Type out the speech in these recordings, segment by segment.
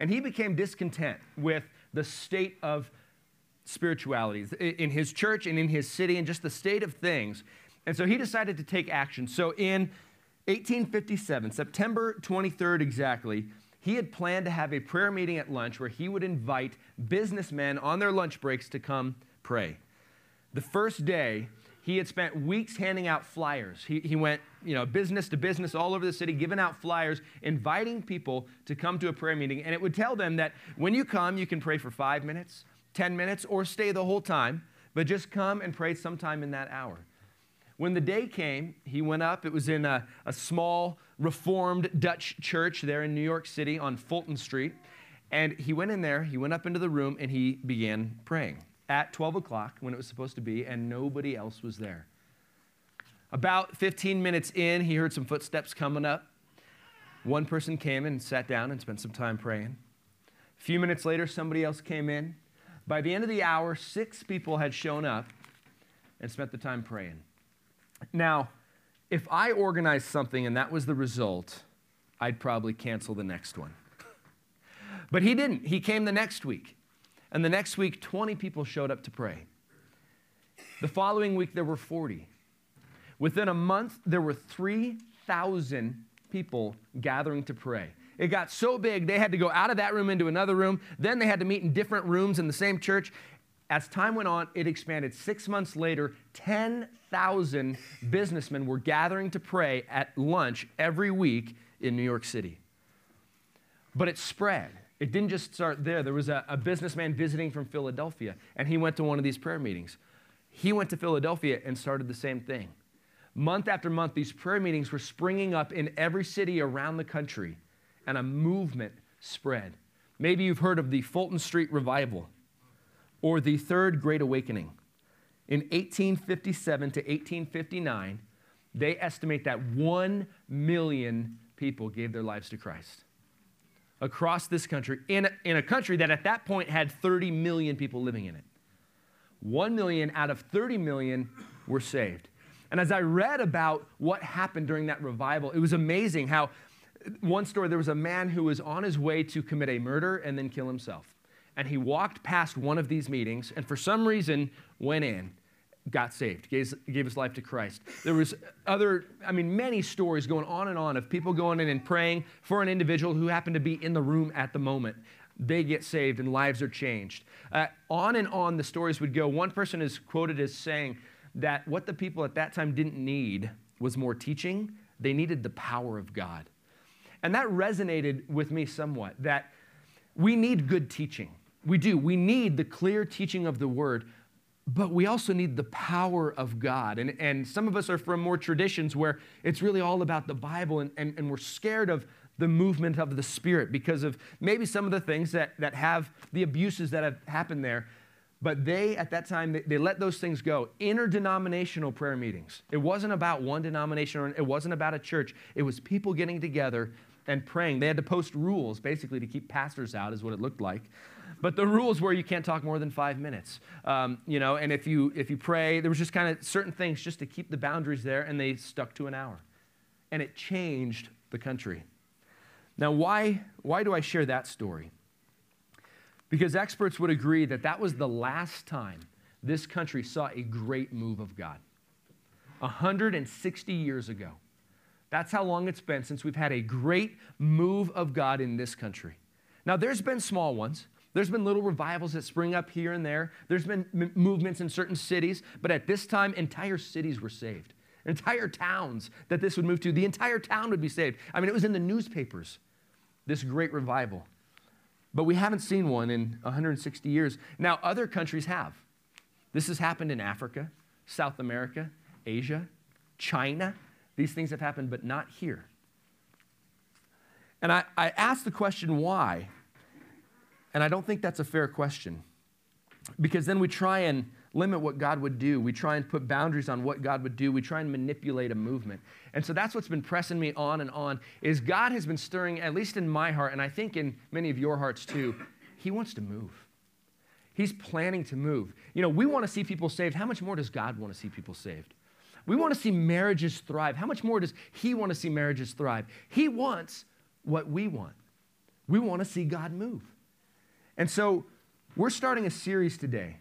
And he became discontent with the state of spirituality in his church and in his city and just the state of things. And so he decided to take action. So in 1857, September 23rd exactly, he had planned to have a prayer meeting at lunch where he would invite businessmen on their lunch breaks to come pray. The first day, he had spent weeks handing out flyers. He, he went, you know, business to business all over the city, giving out flyers, inviting people to come to a prayer meeting. And it would tell them that when you come, you can pray for five minutes, 10 minutes, or stay the whole time, but just come and pray sometime in that hour. When the day came, he went up. It was in a, a small Reformed Dutch church there in New York City on Fulton Street. And he went in there, he went up into the room, and he began praying at 12 o'clock when it was supposed to be, and nobody else was there. About 15 minutes in, he heard some footsteps coming up. One person came in and sat down and spent some time praying. A few minutes later, somebody else came in. By the end of the hour, six people had shown up and spent the time praying. Now, if I organized something and that was the result, I'd probably cancel the next one. But he didn't. He came the next week. And the next week, 20 people showed up to pray. The following week, there were 40. Within a month, there were 3,000 people gathering to pray. It got so big, they had to go out of that room into another room. Then they had to meet in different rooms in the same church. As time went on, it expanded. Six months later, 10,000 businessmen were gathering to pray at lunch every week in New York City. But it spread. It didn't just start there. There was a, a, businessman visiting from Philadelphia, and he went to one of these prayer meetings. He went to Philadelphia and started the same thing. Month after month, these prayer meetings were springing up in every city around the country, and a movement spread. Maybe you've heard of the Fulton Street Revival or the Third Great Awakening. In 1857 to 1859, they estimate that 1 million people gave their lives to Christ across this country, in a, in a country that at that point had 30 million people living in it. 1 million out of 30 million were saved. And as I read about what happened during that revival, it was amazing how one story there was a man who was on his way to commit a murder and then kill himself. And he walked past one of these meetings and for some reason went in got saved, gave, gave his life to Christ. There was other, I mean, many stories going on and on of people going in and praying for an individual who happened to be in the room at the moment. They get saved and lives are changed. Uh, on and on the stories would go. One person is quoted as saying that what the people at that time didn't need was more teaching, they needed the power of God. And that resonated with me somewhat that we need good teaching. We do. We need the clear teaching of the word but we also need the power of God. And, and some of us are from more traditions where it's really all about the Bible, and, and, and we're scared of the movement of the Spirit because of maybe some of the things that, that have the abuses that have happened there. But they, at that time, they, they let those things go. Interdenominational prayer meetings. It wasn't about one denomination, or it wasn't about a church. It was people getting together and praying. They had to post rules, basically, to keep pastors out, is what it looked like. But the rules were you can't talk more than five minutes. Um, you know, and if you if you pray, there was just kind of certain things just to keep the boundaries there, and they stuck to an hour, and it changed the country. Now, why why do I share that story? Because experts would agree that that was the last time this country saw a great move of God. 160 years ago. That's how long it's been since we've had a great move of God in this country. Now, there's been small ones. There's been little revivals that spring up here and there. There's been m- movements in certain cities, but at this time, entire cities were saved. Entire towns that this would move to, the entire town would be saved. I mean, it was in the newspapers, this great revival. But we haven't seen one in 160 years. Now, other countries have. This has happened in Africa, South America, Asia, China. These things have happened, but not here. And I, I asked the question why. And I don't think that's a fair question. Because then we try and limit what God would do. We try and put boundaries on what God would do. We try and manipulate a movement. And so that's what's been pressing me on and on is God has been stirring at least in my heart and I think in many of your hearts too. He wants to move. He's planning to move. You know, we want to see people saved. How much more does God want to see people saved? We want to see marriages thrive. How much more does he want to see marriages thrive? He wants what we want. We want to see God move. And so we're starting a series today,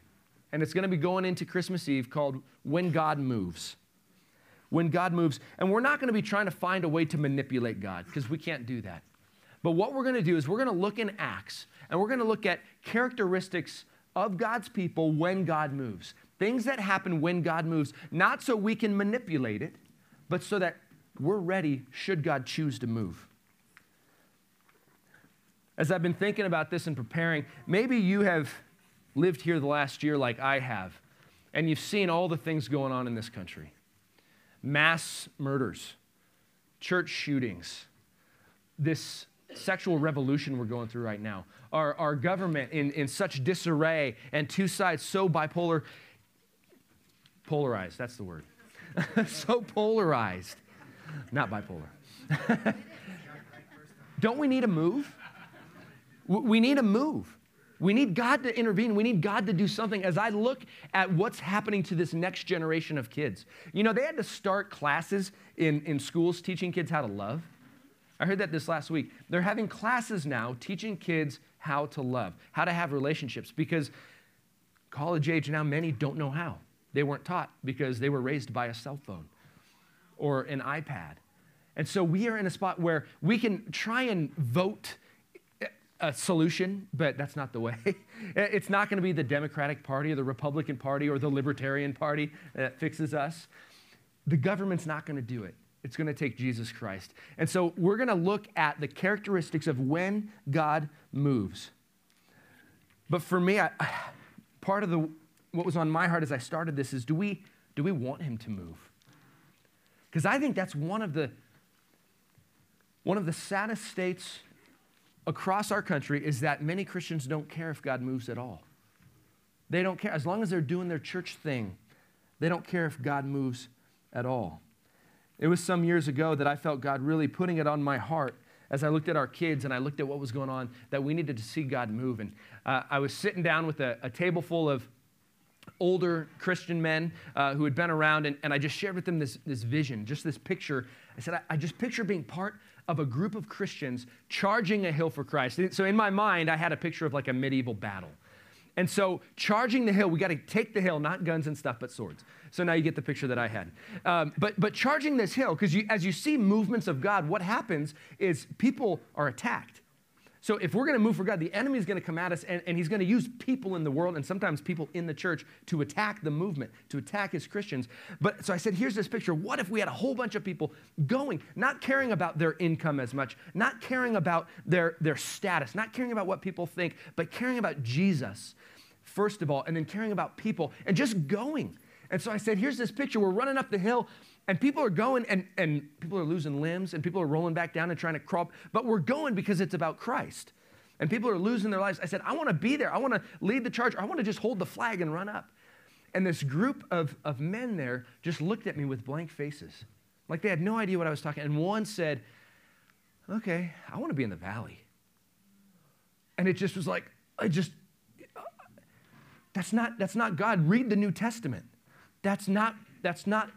and it's going to be going into Christmas Eve called When God Moves. When God moves. And we're not going to be trying to find a way to manipulate God because we can't do that. But what we're going to do is we're going to look in Acts and we're going to look at characteristics of God's people when God moves. Things that happen when God moves, not so we can manipulate it, but so that we're ready should God choose to move. As I've been thinking about this and preparing, maybe you have lived here the last year like I have, and you've seen all the things going on in this country mass murders, church shootings, this sexual revolution we're going through right now, our, our government in, in such disarray, and two sides so bipolar, polarized, that's the word. so polarized, not bipolar. Don't we need a move? We need a move. We need God to intervene. We need God to do something as I look at what's happening to this next generation of kids. You know, they had to start classes in, in schools teaching kids how to love. I heard that this last week. They're having classes now teaching kids how to love, how to have relationships, because college age now, many don't know how. They weren't taught because they were raised by a cell phone or an iPad. And so we are in a spot where we can try and vote a solution, but that's not the way. It's not going to be the Democratic Party or the Republican Party or the Libertarian Party that fixes us. The government's not going to do it. It's going to take Jesus Christ. And so we're going to look at the characteristics of when God moves. But for me, I, part of the, what was on my heart as I started this is do we, do we want him to move? Because I think that's one of the one of the saddest states across our country is that many Christians don't care if God moves at all. They don't care. As long as they're doing their church thing, they don't care if God moves at all. It was some years ago that I felt God really putting it on my heart as I looked at our kids and I looked at what was going on that we needed to see God move. And uh, I was sitting down with a, a, table full of older Christian men uh, who had been around, and, and I just shared with them this, this vision, just this picture. I said, I, I just picture being part of a group of Christians charging a hill for Christ. So in my mind, I had a picture of like a medieval battle. And so, charging the hill, we got to take the hill, not guns and stuff, but swords. So now you get the picture that I had. Um, but, but charging this hill, because as you see movements of God, what happens is people are attacked. So if we're going to move for God, the enemy is going to come at us, and, and he's going to use people in the world and sometimes people in the church to attack the movement, to attack his Christians. But so I said, here's this picture. What if we had a whole bunch of people going, not caring about their income as much, not caring about their, their status, not caring about what people think, but caring about Jesus, first of all, and then caring about people and just going. And so I said, here's this picture. We're running up the hill, and people are going, and, and people are losing limbs, and people are rolling back down and trying to crawl. But we're going because it's about Christ. And people are losing their lives. I said, I want to be there. I want to lead the charge. I want to just hold the flag and run up. And this group of, of men there just looked at me with blank faces. Like they had no idea what I was talking. And one said, Okay, I want to be in the valley. And it just was like, I just, uh, that's not, that's not God. Read the New Testament. That's not, that's not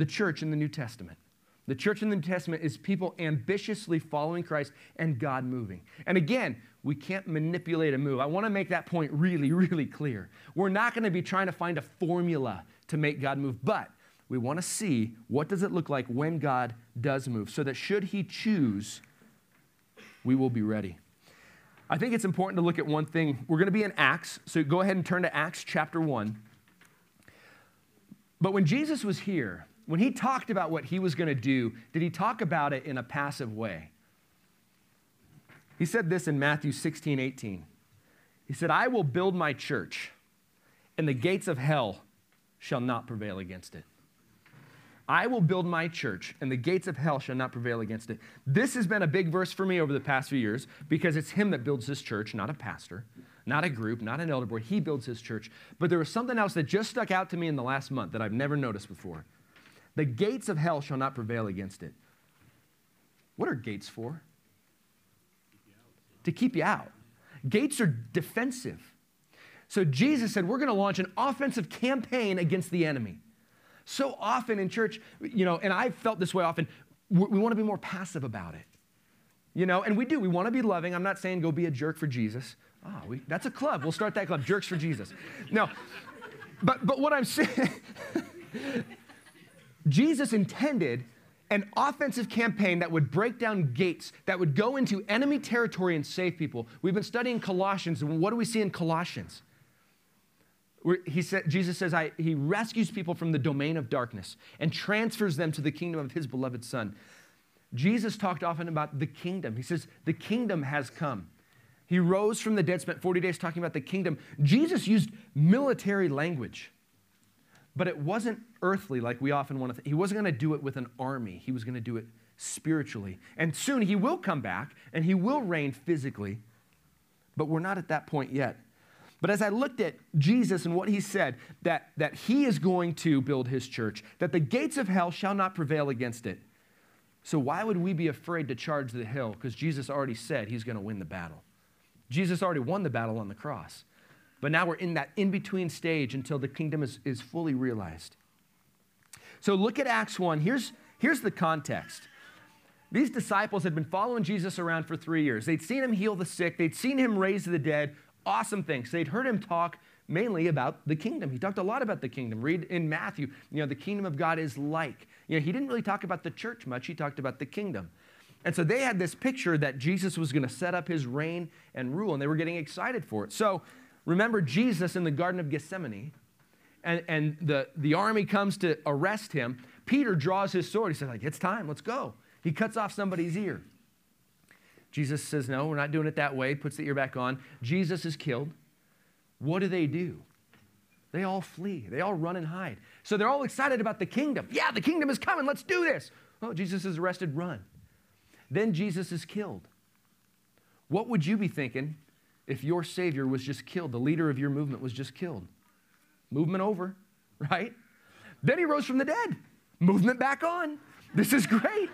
the church in the New Testament. The church in the New Testament is people ambitiously following Christ and God moving. And again, we can't manipulate a move. I want to make that point really, really clear. We're not going to be trying to find a formula to make God move, but we want to see what does it look like when God does move so that should he choose, we will be ready. I think it's important to look at one thing. We're going to be in Acts, so go ahead and turn to Acts chapter 1. But when Jesus was here, when he talked about what he was going to do, did he talk about it in a passive way? He said this in Matthew 16, 18. He said, I will build my church, and the gates of hell shall not prevail against it. I will build my church, and the gates of hell shall not prevail against it. This has been a big verse for me over the past few years because it's him that builds his church, not a pastor, not a group, not an elder board. He builds his church. But there was something else that just stuck out to me in the last month that I've never noticed before. The gates of hell shall not prevail against it. What are gates for? To keep you out. Gates are defensive. So Jesus said, We're going to launch an offensive campaign against the enemy. So often in church, you know, and I've felt this way often, we want to be more passive about it. You know, and we do. We want to be loving. I'm not saying go be a jerk for Jesus. Ah, we, that's a club. We'll start that club, Jerks for Jesus. No, but, but what I'm saying, Jesus intended an offensive campaign that would break down gates, that would go into enemy territory and save people. We've been studying Colossians, and what do we see in Colossians? he said, Jesus says, I, He rescues people from the domain of darkness and transfers them to the kingdom of His beloved Son. Jesus talked often about the kingdom. He says, The kingdom has come. He rose from the dead, spent 40 days talking about the kingdom. Jesus used military language, but it wasn't earthly like we often want to think. He wasn't going to do it with an army, he was going to do it spiritually. And soon he will come back and he will reign physically, but we're not at that point yet. But as I looked at Jesus and what he said, that, that he is going to build his church, that the gates of hell shall not prevail against it. So why would we be afraid to charge the hill? Because Jesus already said he's going to win the battle. Jesus already won the battle on the cross. But now we're in that in between stage until the kingdom is, is fully realized. So look at Acts 1. Here's, here's the context. These disciples had been following Jesus around for three years. They'd seen him heal the sick, they'd seen him raise the dead, awesome things. They'd heard him talk mainly about the kingdom. He talked a lot about the kingdom. Read in Matthew, you know, the kingdom of God is like. You know, he didn't really talk about the church much, he talked about the kingdom. And so they had this picture that Jesus was going to set up his reign and rule, and they were getting excited for it. So remember Jesus in the Garden of Gethsemane, and, and the, the army comes to arrest him. Peter draws his sword. He says, like, it's time, let's go. He cuts off somebody's ear. Jesus says, no, we're not doing it that way, puts the ear back on. Jesus is killed. What do they do? They all flee. They all run and hide. So they're all excited about the kingdom. Yeah, the kingdom is coming. Let's do this. Oh, Jesus is arrested. Run. Then Jesus is killed. What would you be thinking if your Savior was just killed? The leader of your movement was just killed. Movement over, right? Then he rose from the dead. Movement back on. This is great.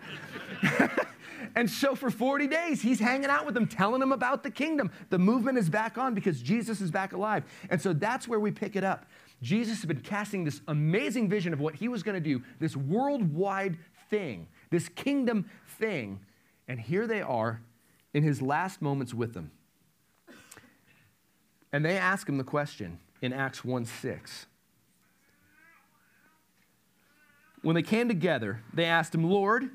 and so for 40 days, he's hanging out with them, telling them about the kingdom. The movement is back on because Jesus is back alive. And so that's where we pick it up. Jesus has been casting this amazing vision of what he was going to do, this worldwide thing, this kingdom thing. And here they are in his last moments with them. And they ask him the question in Acts 1 6. When they came together, they asked him, Lord,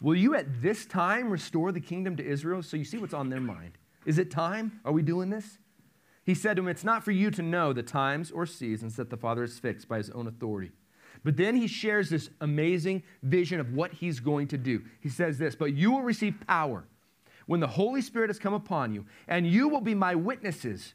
will you at this time restore the kingdom to Israel? So you see what's on their mind. Is it time? Are we doing this? He said to him, It's not for you to know the times or seasons that the Father has fixed by his own authority but then he shares this amazing vision of what he's going to do. He says this, but you will receive power when the Holy Spirit has come upon you, and you will be my witnesses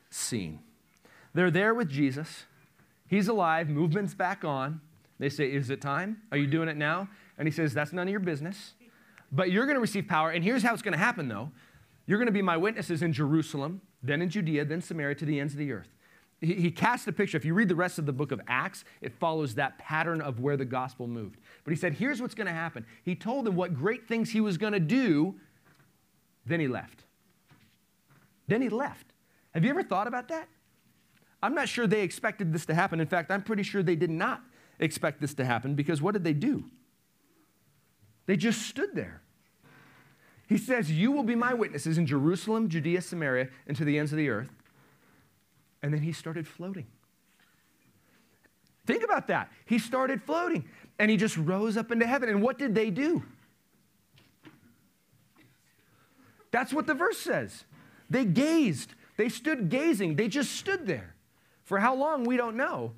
scene. They're there with Jesus. He's alive, movement's back on. They say, Is it time? Are you doing it now? And he says, That's none of your business. But you're going to receive power. And here's how it's going to happen, though. You're going to be my witnesses in Jerusalem, then in Judea, then Samaria, to the ends of the earth he, he cast a picture. If you read the rest of the book of Acts, it follows that pattern of where the gospel moved. But he said, here's what's going to happen. He told them what great things he was going to do, then he left. Then he left. Have you ever thought about that? I'm not sure they expected this to happen. In fact, I'm pretty sure they did not expect this to happen because what did they do? They just stood there. He says, You will be my witnesses in Jerusalem, Judea, Samaria, and to the ends of the earth. And then he started floating. Think about that. He started floating and he just rose up into heaven. And what did they do? That's what the verse says. They gazed, they stood gazing, they just stood there. For how long, we don't know.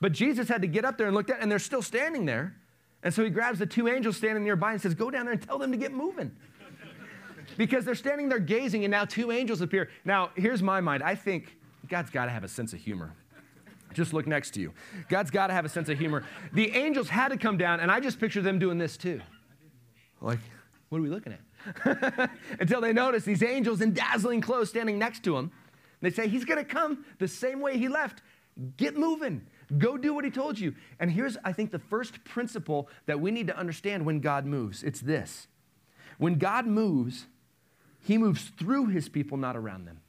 But Jesus had to get up there and look at, and they're still standing there. And so he grabs the two angels standing nearby and says, Go down there and tell them to get moving. because they're standing there gazing, and now two angels appear. Now, here's my mind. I think God's got to have a sense of humor. Just look next to you. God's got to have a sense of humor. The angels had to come down, and I just picture them doing this too. Like, what are we looking at? until they notice these angels in dazzling clothes standing next to him. They say, He's going to come the same way he left. Get moving. Go do what he told you. And here's, I think, the first principle that we need to understand when God moves it's this when God moves, he moves through his people, not around them.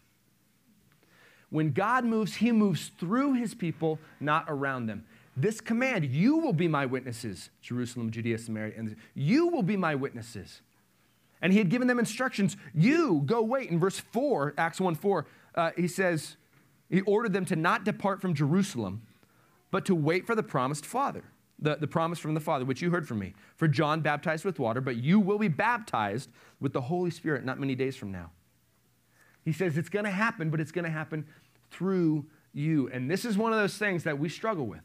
When God moves, he moves through his people, not around them. This command, you will be my witnesses, Jerusalem, Judea, Samaria, and you will be my witnesses. And he had given them instructions. You go wait. In verse 4, Acts 1 4, uh, he says, he ordered them to not depart from Jerusalem, but to wait for the promised Father, the, the promise from the Father, which you heard from me. For John baptized with water, but you will be baptized with the Holy Spirit not many days from now. He says it's going to happen, but it's going to happen through you. And this is one of those things that we struggle with.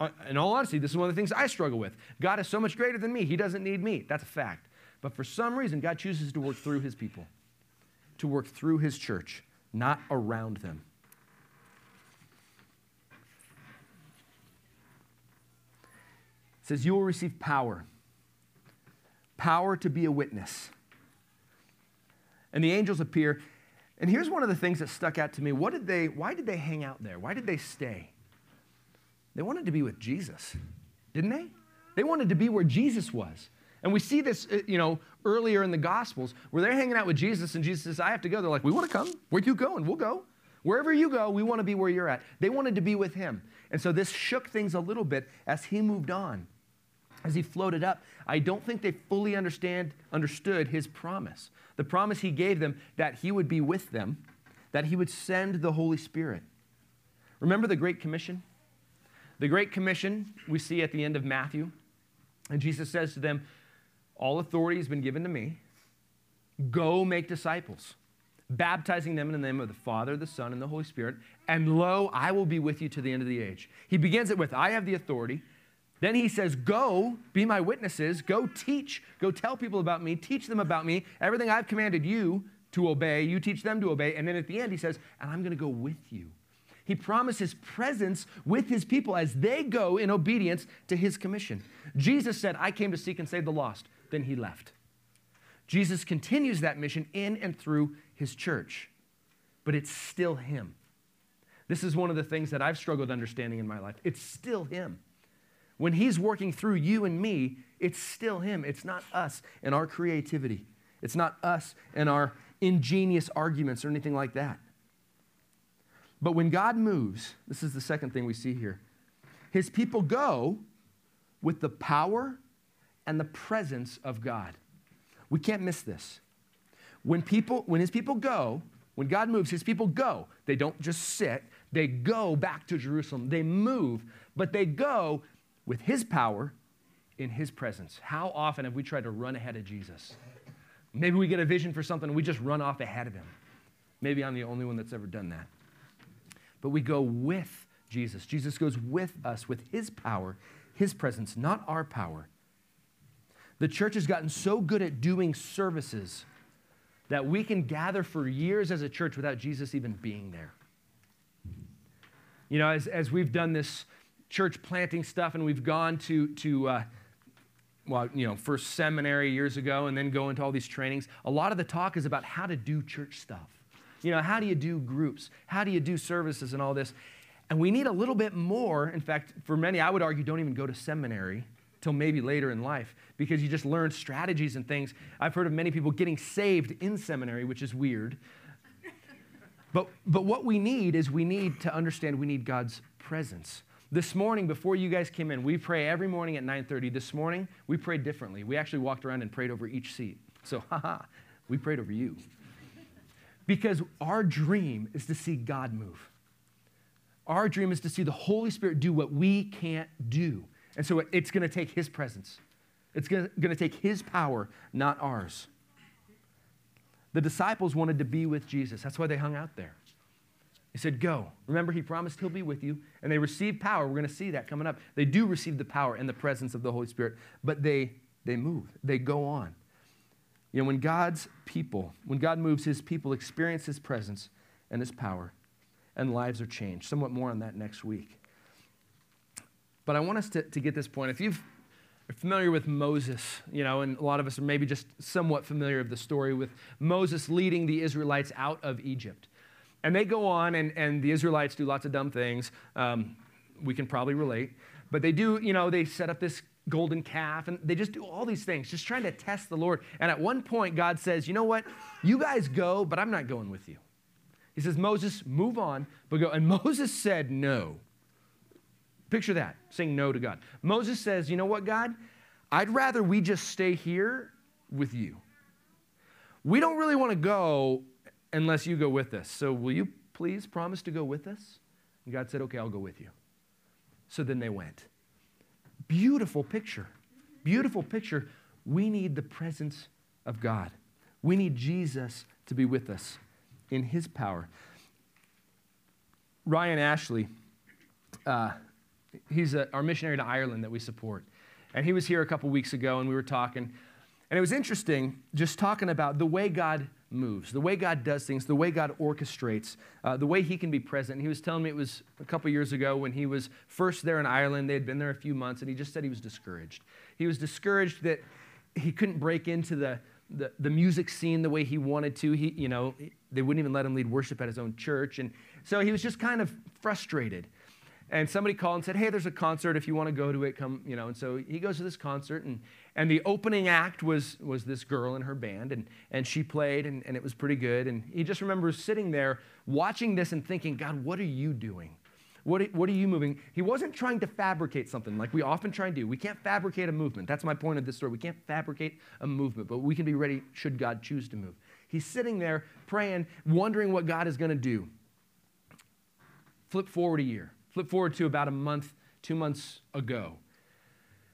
Uh, in all honesty, this is one of the things I struggle with. God is so much greater than me, He doesn't need me. That's a fact. But for some reason, God chooses to work through His people, to work through His church, not around them. It says, You will receive power. Power to be a witness. And the angels appear. And here's one of the things that stuck out to me. What did they, why did they hang out there? Why did they stay? They wanted to be with Jesus, didn't they? They wanted to be where Jesus was. And we see this, uh, you know, earlier in the Gospels where they're hanging out with Jesus and Jesus says, I have to go. They're like, we want to come. Where you going? We'll go. Wherever you go, we want to be where you're at. They wanted to be with him. And so this shook things a little bit as he moved on, as he floated up. I don't think they fully understand, understood his promise. The promise he gave them that he would be with them, that he would send the Holy Spirit. Remember the Great Commission? The Great Commission we see at the end of Matthew. And Jesus says to them, All authority has been given to me. Go make disciples, baptizing them in the name of the Father, the Son, and the Holy Spirit. And lo, I will be with you to the end of the age. He begins it with, I have the authority. Then he says, Go, be my witnesses. Go teach. Go tell people about me. Teach them about me. Everything I've commanded you to obey, you teach them to obey. And then at the end, he says, And I'm going to go with you. He promises presence with his people as they go in obedience to his commission. Jesus said, I came to seek and save the lost. Then he left. Jesus continues that mission in and through his church, but it's still him. This is one of the things that I've struggled understanding in my life. It's still him. When he's working through you and me, it's still him. It's not us and our creativity. It's not us and our ingenious arguments or anything like that. But when God moves, this is the second thing we see here. His people go with the power and the presence of God. We can't miss this. When people when his people go, when God moves, his people go. They don't just sit, they go back to Jerusalem. They move, but they go with his power in his presence. How often have we tried to run ahead of Jesus? Maybe we get a vision for something and we just run off ahead of him. Maybe I'm the only one that's ever done that but we go with Jesus. Jesus goes with us with his power, his presence, not our power. The church has gotten so good at doing services that we can gather for years as a church without Jesus even being there. You know, as, as we've done this church planting stuff and we've gone to, to uh, well, you know, first seminary years ago and then go into all these trainings, a lot of the talk is about how to do church stuff. You know, how do you do groups? How do you do services and all this? And we need a little bit more. In fact, for many, I would argue, don't even go to seminary till maybe later in life because you just learn strategies and things. I've heard of many people getting saved in seminary, which is weird. But, but what we need is we need to understand we need God's presence. This morning, before you guys came in, we pray every morning at 9:30. This morning, we prayed differently. We actually walked around and prayed over each seat. So, haha, we prayed over you. Because our dream is to see God move. Our dream is to see the Holy Spirit do what we can't do. And so it's going to take His presence, it's going to take His power, not ours. The disciples wanted to be with Jesus. That's why they hung out there. He said, Go. Remember, He promised He'll be with you. And they received power. We're going to see that coming up. They do receive the power and the presence of the Holy Spirit, but they, they move, they go on. You know, when God's people, when God moves, his people experience his presence and his power, and lives are changed. Somewhat more on that next week. But I want us to, to get this point. If you've familiar with Moses, you know, and a lot of us are maybe just somewhat familiar of the story with Moses leading the Israelites out of Egypt. And they go on, and, and the Israelites do lots of dumb things. Um, we can probably relate. But they do, you know, they set up this golden calf, and they just do all these things, just trying to test the Lord. And at one point, God says, You know what? You guys go, but I'm not going with you. He says, Moses, move on, but go. And Moses said, No. Picture that, saying no to God. Moses says, You know what, God? I'd rather we just stay here with you. We don't really want to go unless you go with us. So will you please promise to go with us? And God said, Okay, I'll go with you. So then they went. Beautiful picture. Beautiful picture. We need the presence of God. We need Jesus to be with us in his power. Ryan Ashley, uh, he's a, our missionary to Ireland that we support. And he was here a couple weeks ago and we were talking. And it was interesting just talking about the way God moves, the way God does things, the way God orchestrates, uh, the way He can be present. And he was telling me it was a couple years ago when he was first there in Ireland. They had been there a few months, and he just said he was discouraged. He was discouraged that he couldn't break into the, the, the music scene the way he wanted to. He, you know, they wouldn't even let him lead worship at his own church. And so he was just kind of frustrated. And somebody called and said, Hey, there's a concert. If you want to go to it, come, you know. And so he goes to this concert, and and the opening act was, was this girl and her band, and, and she played, and, and it was pretty good. And he just remembers sitting there watching this and thinking, God, what are you doing? What what are you moving? He wasn't trying to fabricate something like we often try and do. We can't fabricate a movement. That's my point of this story. We can't fabricate a movement, but we can be ready should God choose to move. He's sitting there praying, wondering what God is going to do. Flip forward a year. Flip forward to about a month, two months ago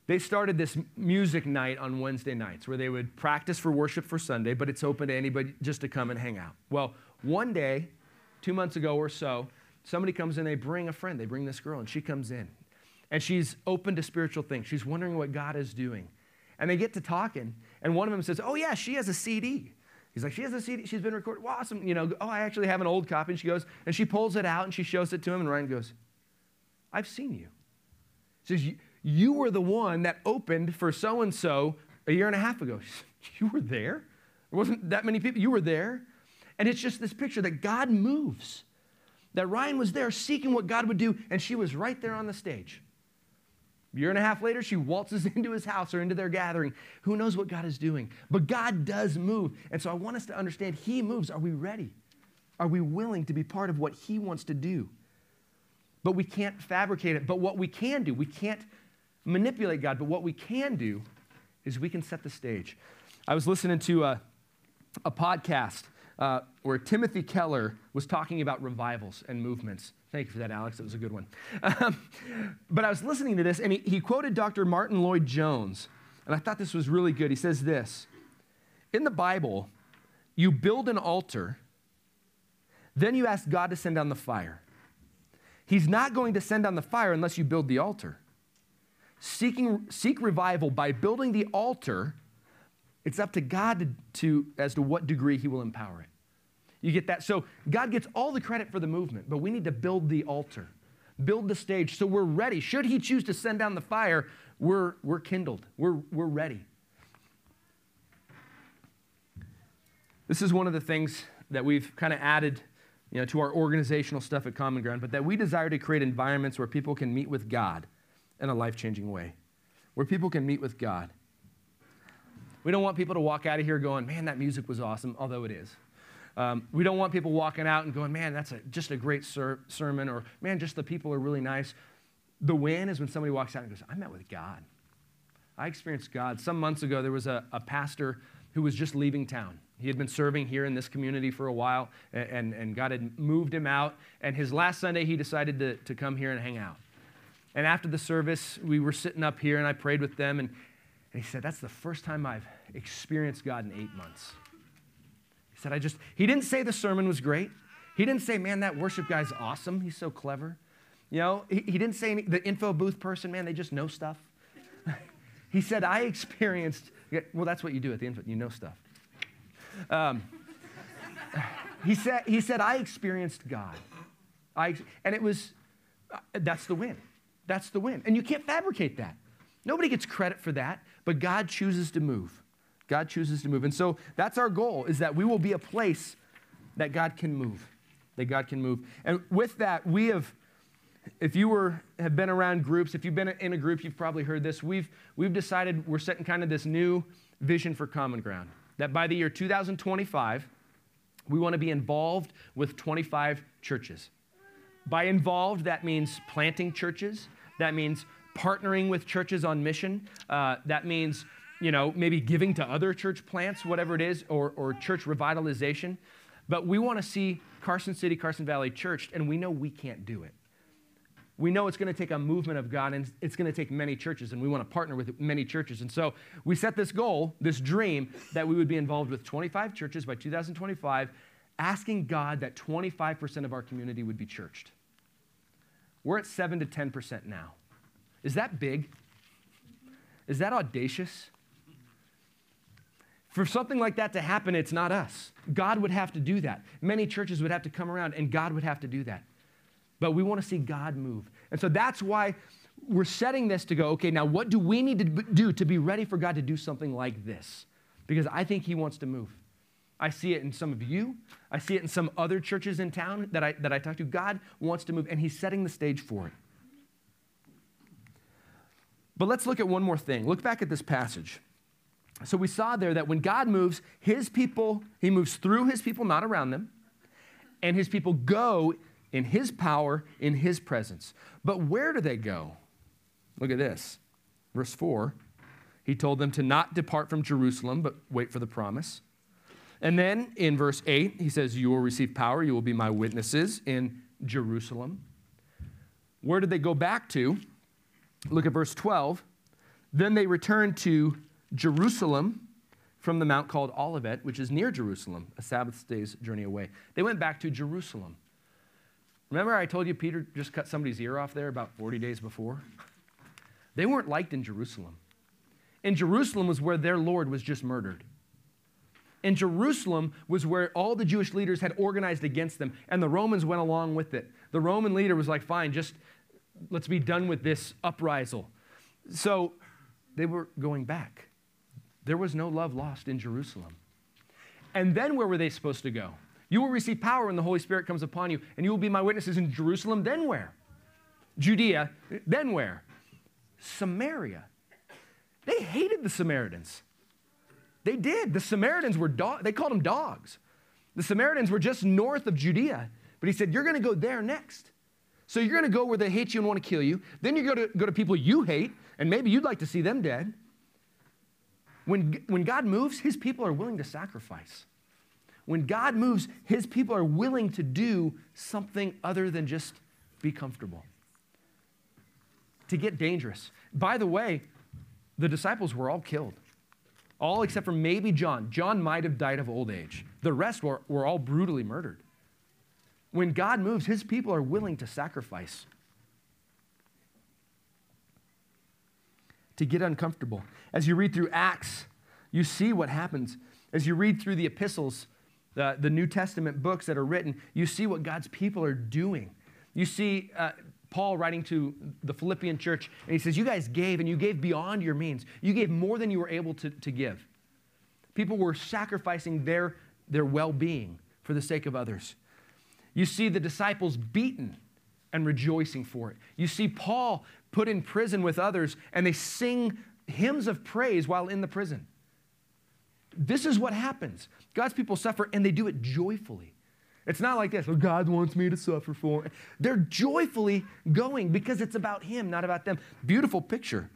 they started this music night on Wednesday nights where they would practice for worship for Sunday, but it's open to anybody just to come and hang out. Well, one day, two months ago or so, somebody comes in, they bring a friend, they bring this girl, and she comes in. And she's open to spiritual things. She's wondering what God is doing. And they get to talking, and one of them says, Oh, yeah, she has a CD. He's like, She has a CD, she's been recorded. Well, awesome. You know, oh, I actually have an old copy. And she goes, and she pulls it out and she shows it to him, and Ryan goes, I've seen you. Says, you were the one that opened for so and so a year and a half ago. You were there? There wasn't that many people. You were there. And it's just this picture that God moves. That Ryan was there seeking what God would do, and she was right there on the stage. A year and a half later, she waltzes into his house or into their gathering. Who knows what God is doing? But God does move. And so I want us to understand He moves. Are we ready? Are we willing to be part of what He wants to do? But we can't fabricate it. But what we can do, we can't manipulate God, but what we can do is we can set the stage. I was listening to a, a podcast uh, where Timothy Keller was talking about revivals and movements. Thank you for that, Alex. That was a good one. Um, but I was listening to this, and he, he quoted Dr. Martyn Lloyd-Jones, and I thought this was really good. He says this In the Bible, you build an altar, then you ask God to send down the fire. He's not going to send down the fire unless you build the altar seeking, seek revival by building the altar, it's up to God to, to, as to what degree He will empower it. You get that? So God gets all the credit for the movement, but we need to build the altar, build the stage so we're ready. Should He choose to send down the fire, we're, we're kindled, we're, we're ready. This is one of the things that we've kind of added you know, to our organizational stuff at Common Ground, but that we desire to create environments where people can meet with God in a life changing way, where people can meet with God. We don't want people to walk out of here going, man, that music was awesome, although it is. Um, we don't want people walking out and going, man, that's a, just a great ser- sermon, or man, just the people are really nice. The win is when somebody walks out and goes, I met with God. I experienced God. Some months ago, there was a, a pastor who was just leaving town. He had been serving here in this community for a while, and, and, God had moved him out. And his last Sunday, he decided to, to come here and hang out. And after the service, we were sitting up here and I prayed with them. And, and he said, That's the first time I've experienced God in eight months. He said, I just, he didn't say the sermon was great. He didn't say, Man, that worship guy's awesome. He's so clever. You know, he, he didn't say any, the info booth person, man, they just know stuff. he said, I experienced, well, that's what you do at the info, you know stuff. Um, he, said, he said, I experienced God. I, and it was, uh, that's the win. That's the win. And you can't fabricate that. Nobody gets credit for that, but God chooses to move. God chooses to move. And so that's our goal is that we will be a place that God can move. That God can move. And with that, we have if you were have been around groups, if you've been in a group, you've probably heard this. We've we've decided we're setting kind of this new vision for common ground. That by the year 2025, we want to be involved with 25 churches. By involved, that means planting churches. That means partnering with churches on mission. Uh, that means, you know, maybe giving to other church plants, whatever it is, or, or church revitalization. But we want to see Carson City, Carson Valley church, and we know we can't do it. We know it's going to take a movement of God and it's going to take many churches, and we want to partner with many churches. And so we set this goal, this dream, that we would be involved with 25 churches by 2025, asking God that 25% of our community would be churched. We're at 7 to 10% now. Is that big? Is that audacious? For something like that to happen, it's not us. God would have to do that. Many churches would have to come around, and God would have to do that. But we want to see God move. And so that's why we're setting this to go, okay, now what do we need to do to be ready for God to do something like this? Because I think He wants to move. I see it in some of you. I see it in some other churches in town that I, that I talk to. God wants to move, and He's setting the stage for it. But let's look at one more thing. Look back at this passage. So we saw there that when God moves, His people, He moves through His people, not around them, and His people go in His power, in His presence. But where do they go? Look at this. Verse 4 He told them to not depart from Jerusalem, but wait for the promise. And then in verse 8, he says, You will receive power, you will be my witnesses in Jerusalem. Where did they go back to? Look at verse 12. Then they returned to Jerusalem from the mount called Olivet, which is near Jerusalem, a Sabbath day's journey away. They went back to Jerusalem. Remember, I told you Peter just cut somebody's ear off there about 40 days before? They weren't liked in Jerusalem. In Jerusalem was where their Lord was just murdered. In Jerusalem was where all the Jewish leaders had organized against them, and the Romans went along with it. The Roman leader was like, fine, just let's be done with this uprisal. So they were going back. There was no love lost in Jerusalem. And then where were they supposed to go? You will receive power when the Holy Spirit comes upon you, and you will be my witnesses in Jerusalem. Then where? Judea. Then where? Samaria. They hated the Samaritans. They did. The Samaritans were dog, they called them dogs. The Samaritans were just north of Judea, but he said, You're going to go there next. So you're going to go where they hate you and want to kill you. Then you go to go to people you hate, and maybe you'd like to see them dead. When, when God moves, his people are willing to sacrifice. When God moves, his people are willing to do something other than just be comfortable, to get dangerous. By the way, the disciples were all killed, all except for maybe John. John might have died of old age, the rest were, were all brutally murdered. When God moves, his people are willing to sacrifice. To get uncomfortable. As you read through Acts, you see what happens. As you read through the epistles, the, the New Testament books that are written, you see what God's people are doing. You see uh, Paul writing to the Philippian church, and he says, You guys gave, and you gave beyond your means. You gave more than you were able to, to give. People were sacrificing their, their well being for the sake of others. You see the disciples beaten and rejoicing for it. You see Paul put in prison with others, and they sing hymns of praise while in the prison. This is what happens. God's people suffer and they do it joyfully. It's not like this, oh, God wants me to suffer for. They're joyfully going because it's about Him, not about them. Beautiful picture.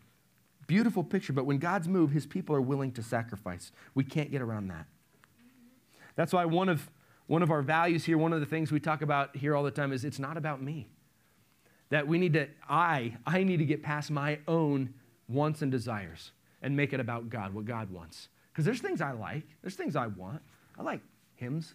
Beautiful picture. But when God's moved, His people are willing to sacrifice. We can't get around that. That's why one of, one of our values here, one of the things we talk about here all the time is it's not about me. That we need to, I, I need to get past my own wants and desires and make it about God, what God wants. Because there's things I like, there's things I want. I like hymns.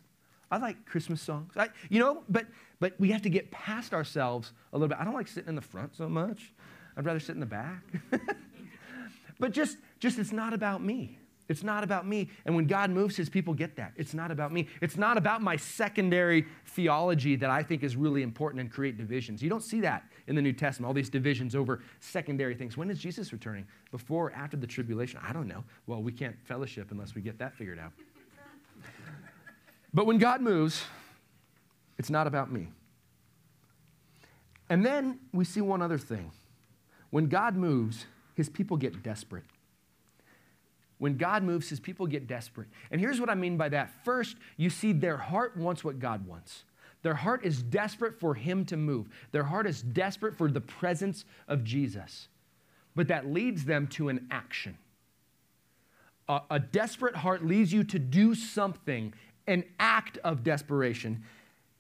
I like Christmas songs. I, you know, but but we have to get past ourselves a little bit. I don't like sitting in the front so much. I'd rather sit in the back. but just just it's not about me. It's not about me. And when God moves, his people get that. It's not about me. It's not about my secondary theology that I think is really important and create divisions. You don't see that in the New Testament, all these divisions over secondary things. When is Jesus returning? Before or after the tribulation? I don't know. Well, we can't fellowship unless we get that figured out. but when God moves, it's not about me. And then we see one other thing. When God moves, his people get desperate. When God moves, his people get desperate. And here's what I mean by that. First, you see their heart wants what God wants. Their heart is desperate for him to move. Their heart is desperate for the presence of Jesus. But that leads them to an action. A, a desperate heart leads you to do something, an act of desperation.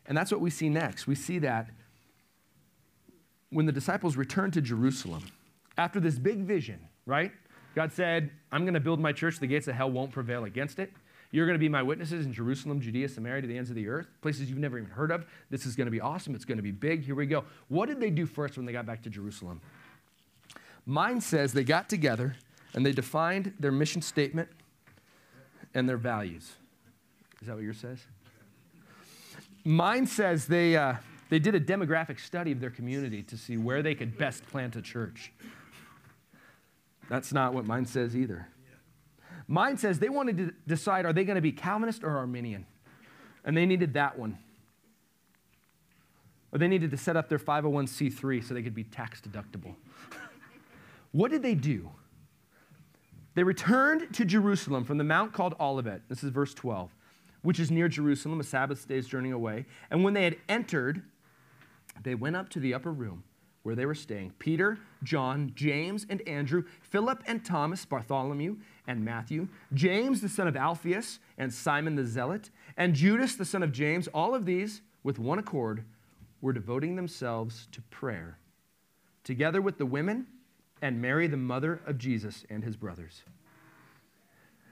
And that's what we see next. We see that when the disciples returned to Jerusalem after this big vision, right? God said, I'm going to build my church. The gates of hell won't prevail against it. You're going to be my witnesses in Jerusalem, Judea, Samaria, to the ends of the earth, places you've never even heard of. This is going to be awesome. It's going to be big. Here we go. What did they do first when they got back to Jerusalem? Mine says they got together and they defined their mission statement and their values. Is that what yours says? Mine says they, uh, they did a demographic study of their community to see where they could best plant a church. That's not what mine says either. Mine says they wanted to decide are they going to be Calvinist or Arminian? And they needed that one. Or they needed to set up their 501c3 so they could be tax deductible. what did they do? They returned to Jerusalem from the mount called Olivet. This is verse 12, which is near Jerusalem, a Sabbath day's journey away. And when they had entered, they went up to the upper room where they were staying Peter, John, James, and Andrew, Philip and Thomas, Bartholomew and Matthew, James the son of Alphaeus, and Simon the Zealot, and Judas the son of James. All of these, with one accord, were devoting themselves to prayer, together with the women and Mary, the mother of Jesus, and his brothers.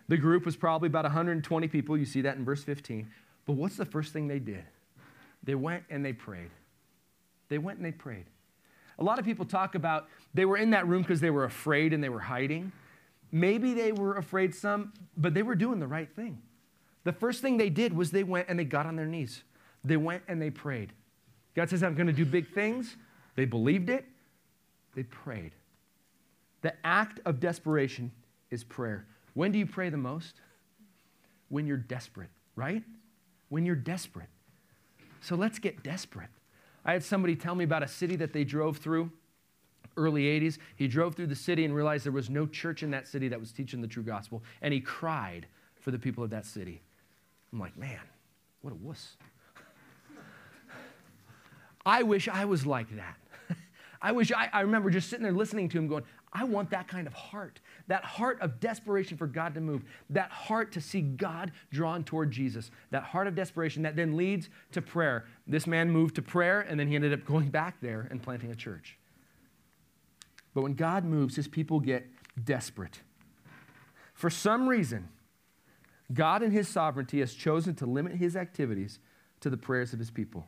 The group was probably about 120 people. You see that in verse 15. But what's the first thing they did? They went and they prayed. They went and they prayed. A lot of people talk about they were in that room because they were afraid and they were hiding. Maybe they were afraid some, but they were doing the right thing. The first thing they did was they went and they got on their knees. They went and they prayed. God says, I'm going to do big things. They believed it. They prayed. The act of desperation is prayer. When do you pray the most? When you're desperate, right? When you're desperate. So let's get desperate. I had somebody tell me about a city that they drove through early 80s. He drove through the city and realized there was no church in that city that was teaching the true gospel, and he cried for the people of that city. I'm like, man, what a wuss. I wish I was like that. I wish I, I remember just sitting there listening to him going, I want that kind of heart, that heart of desperation for God to move, that heart to see God drawn toward Jesus, that heart of desperation that then leads to prayer. This man moved to prayer and then he ended up going back there and planting a church. But when God moves, his people get desperate. For some reason, God in his sovereignty has chosen to limit his activities to the prayers of his people.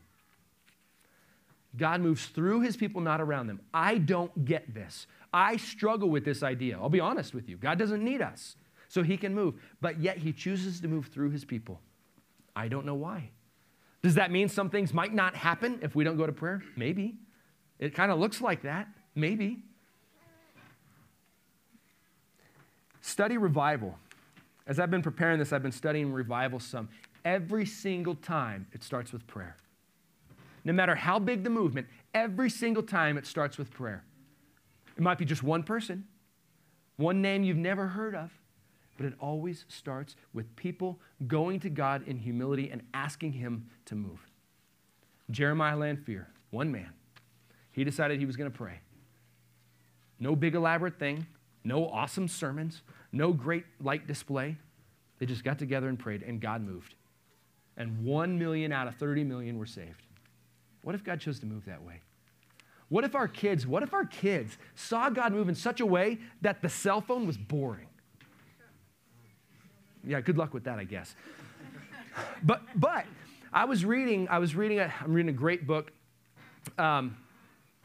God moves through his people, not around them. I don't get this. I struggle with this idea. I'll be honest with you. God doesn't need us, so he can move, but yet he chooses to move through his people. I don't know why. Does that mean some things might not happen if we don't go to prayer? Maybe. It kind of looks like that. Maybe. Study revival. As I've been preparing this, I've been studying revival some. Every single time it starts with prayer. No matter how big the movement, every single time it starts with prayer. It might be just one person, one name you've never heard of, but it always starts with people going to God in humility and asking Him to move. Jeremiah Lanphier, one man, he decided he was going to pray. No big elaborate thing, no awesome sermons, no great light display. They just got together and prayed, and God moved. And one million out of 30 million were saved. What if God chose to move that way? What if our kids, what if our kids saw God move in such a way that the cell phone was boring? Yeah, good luck with that, I guess. But but I was reading, I was reading, a, I'm reading a great book. Um,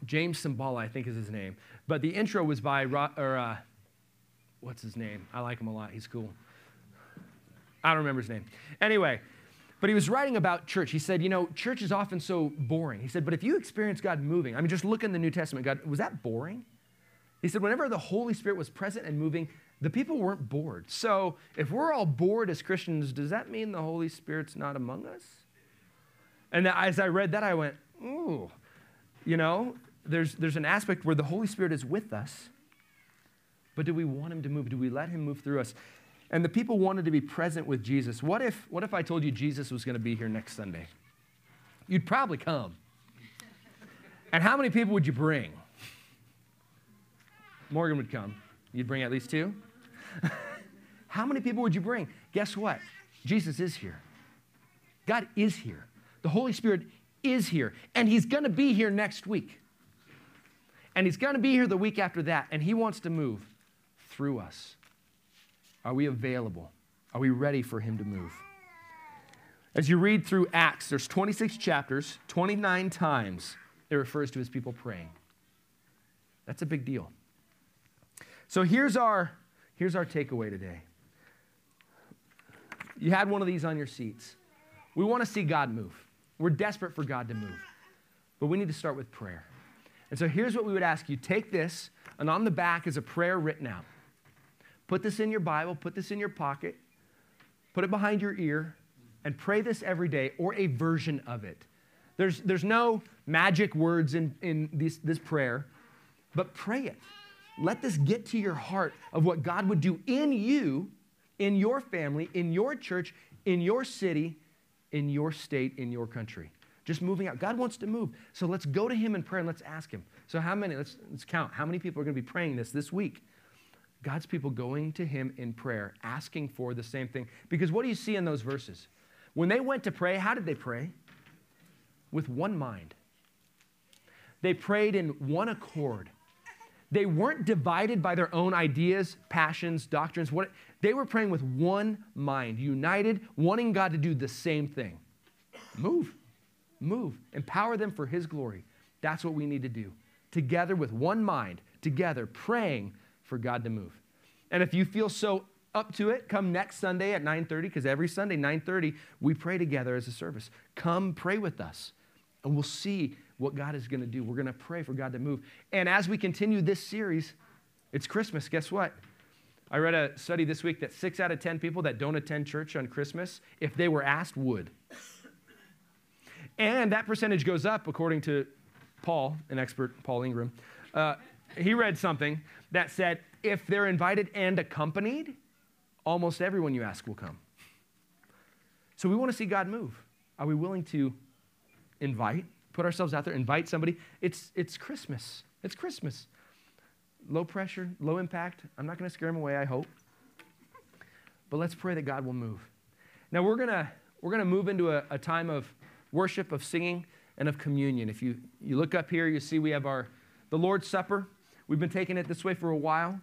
James Cymbala, I think is his name. But the intro was by, or uh, what's his name? I like him a lot. He's cool. I don't remember his name. Anyway, but he was writing about church. He said, you know, church is often so boring. He said, but if you experience God moving, I mean, just look in the New Testament, God, was that boring? He said, whenever the Holy Spirit was present and moving, the people weren't bored. So if we're all bored as Christians, does that mean the Holy Spirit's not among us? And as I read that, I went, ooh, you know, there's, there's an aspect where the Holy Spirit is with us, but do we want him to move? Do we let him move through us? And the people wanted to be present with Jesus. What if, what if I told you Jesus was going to be here next Sunday? You'd probably come. And how many people would you bring? Morgan would come. You'd bring at least two? how many people would you bring? Guess what? Jesus is here. God is here. The Holy Spirit is here. And He's going to be here next week. And He's going to be here the week after that. And He wants to move through us. Are we available? Are we ready for Him to move? As you read through Acts, there's 26 chapters, 29 times it refers to His people praying. That's a big deal. So here's our, here's our takeaway today. You had one of these on your seats. We want to see God move. We're desperate for God to move. But we need to start with prayer. And so here's what we would ask you take this, and on the back is a prayer written out. Put this in your Bible, put this in your pocket, put it behind your ear, and pray this every day or a version of it. There's, there's no magic words in, in this, this prayer, but pray it. Let this get to your heart of what God would do in you, in your family, in your church, in your city, in your state, in your country. Just moving out. God wants to move. So let's go to Him in prayer and let's ask Him. So, how many? Let's, let's count. How many people are going to be praying this this week? God's people going to him in prayer, asking for the same thing. Because what do you see in those verses? When they went to pray, how did they pray? With one mind. They prayed in one accord. They weren't divided by their own ideas, passions, doctrines. What, they were praying with one mind, united, wanting God to do the same thing. Move, move, empower them for His glory. That's what we need to do. Together with one mind, together praying for God to move. And if you feel so up to it, come next Sunday at 9:30 because every Sunday 9:30 we pray together as a service. Come pray with us. And we'll see what God is going to do. We're going to pray for God to move. And as we continue this series, it's Christmas. Guess what? I read a study this week that 6 out of 10 people that don't attend church on Christmas, if they were asked, would. And that percentage goes up according to Paul, an expert, Paul Ingram. Uh, he read something that said if they're invited and accompanied, almost everyone you ask will come. So we want to see God move. Are we willing to invite, put ourselves out there, invite somebody? It's, it's Christmas. It's Christmas. Low pressure, low impact. I'm not going to scare them away, I hope. But let's pray that God will move. Now we're going to we're going to move into a, a time of worship, of singing, and of communion. If you, you look up here, you see we have our the Lord's Supper. We've been taking it this way for a while.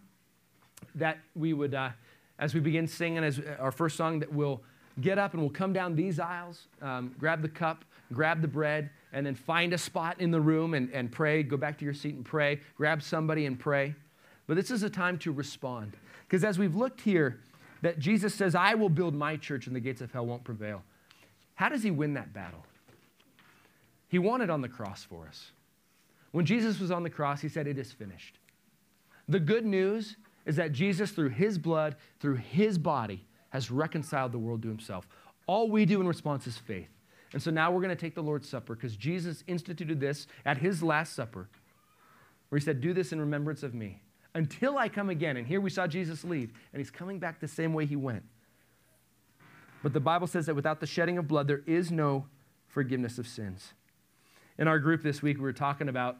That we would, uh, as we begin singing, as uh, our first song, that we'll get up and we'll come down these aisles, um, grab the cup, grab the bread, and then find a spot in the room and, and pray. Go back to your seat and pray. Grab somebody and pray. But this is a time to respond. Because as we've looked here, that Jesus says, I will build my church and the gates of hell won't prevail. How does he win that battle? He won it on the cross for us. When Jesus was on the cross, he said, It is finished. The good news is that Jesus, through his blood, through his body, has reconciled the world to himself. All we do in response is faith. And so now we're going to take the Lord's Supper because Jesus instituted this at his Last Supper, where he said, Do this in remembrance of me until I come again. And here we saw Jesus leave, and he's coming back the same way he went. But the Bible says that without the shedding of blood, there is no forgiveness of sins. In our group this week, we were talking about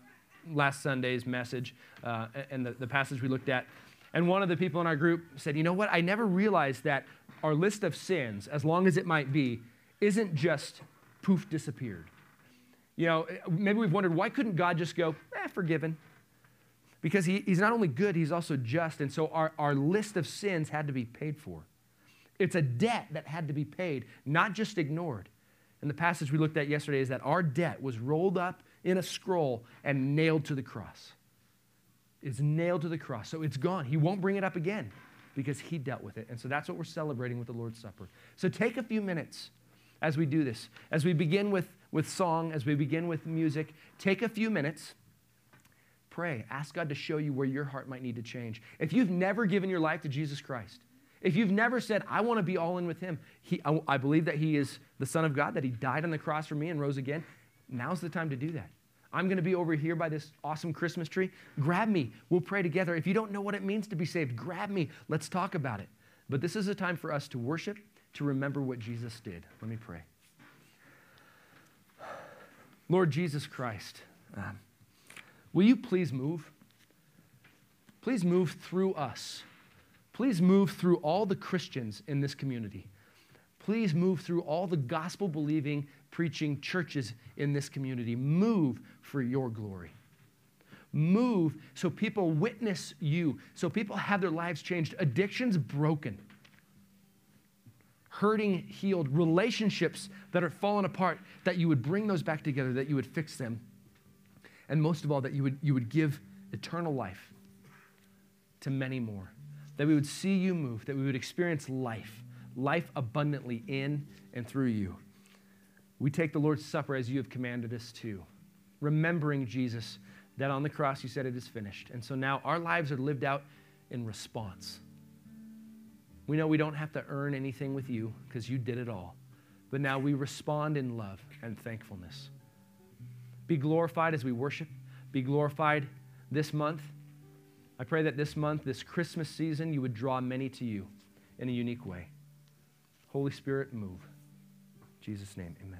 last Sunday's message uh, and the, the passage we looked at. And one of the people in our group said, You know what? I never realized that our list of sins, as long as it might be, isn't just poof disappeared. You know, maybe we've wondered why couldn't God just go, eh, forgiven? Because he, he's not only good, he's also just. And so our, our list of sins had to be paid for. It's a debt that had to be paid, not just ignored. And the passage we looked at yesterday is that our debt was rolled up in a scroll and nailed to the cross. It's nailed to the cross. So it's gone. He won't bring it up again because he dealt with it. And so that's what we're celebrating with the Lord's Supper. So take a few minutes as we do this. As we begin with, with song, as we begin with music, take a few minutes. Pray. Ask God to show you where your heart might need to change. If you've never given your life to Jesus Christ, if you've never said, I want to be all in with him, he, I, I believe that he is the Son of God, that he died on the cross for me and rose again, now's the time to do that. I'm going to be over here by this awesome Christmas tree. Grab me. We'll pray together. If you don't know what it means to be saved, grab me. Let's talk about it. But this is a time for us to worship, to remember what Jesus did. Let me pray. Lord Jesus Christ, um, will you please move? Please move through us. Please move through all the Christians in this community. Please move through all the gospel believing, preaching churches in this community. Move for your glory. Move so people witness you, so people have their lives changed, addictions broken, hurting healed, relationships that are falling apart, that you would bring those back together, that you would fix them, and most of all, that you would, you would give eternal life to many more, that we would see you move, that we would experience life, life abundantly in and through you. We take the Lord's Supper as you have commanded us to, remembering Jesus, that on the cross you said it is finished. And so now our lives are lived out in response. We know we don't have to earn anything with you because you did it all. But now we respond in love and thankfulness. Be glorified as we worship. Be glorified this month. I pray that this month, this Christmas season, you would draw many to you in a unique way. Holy Spirit, move. In Jesus' name, amen.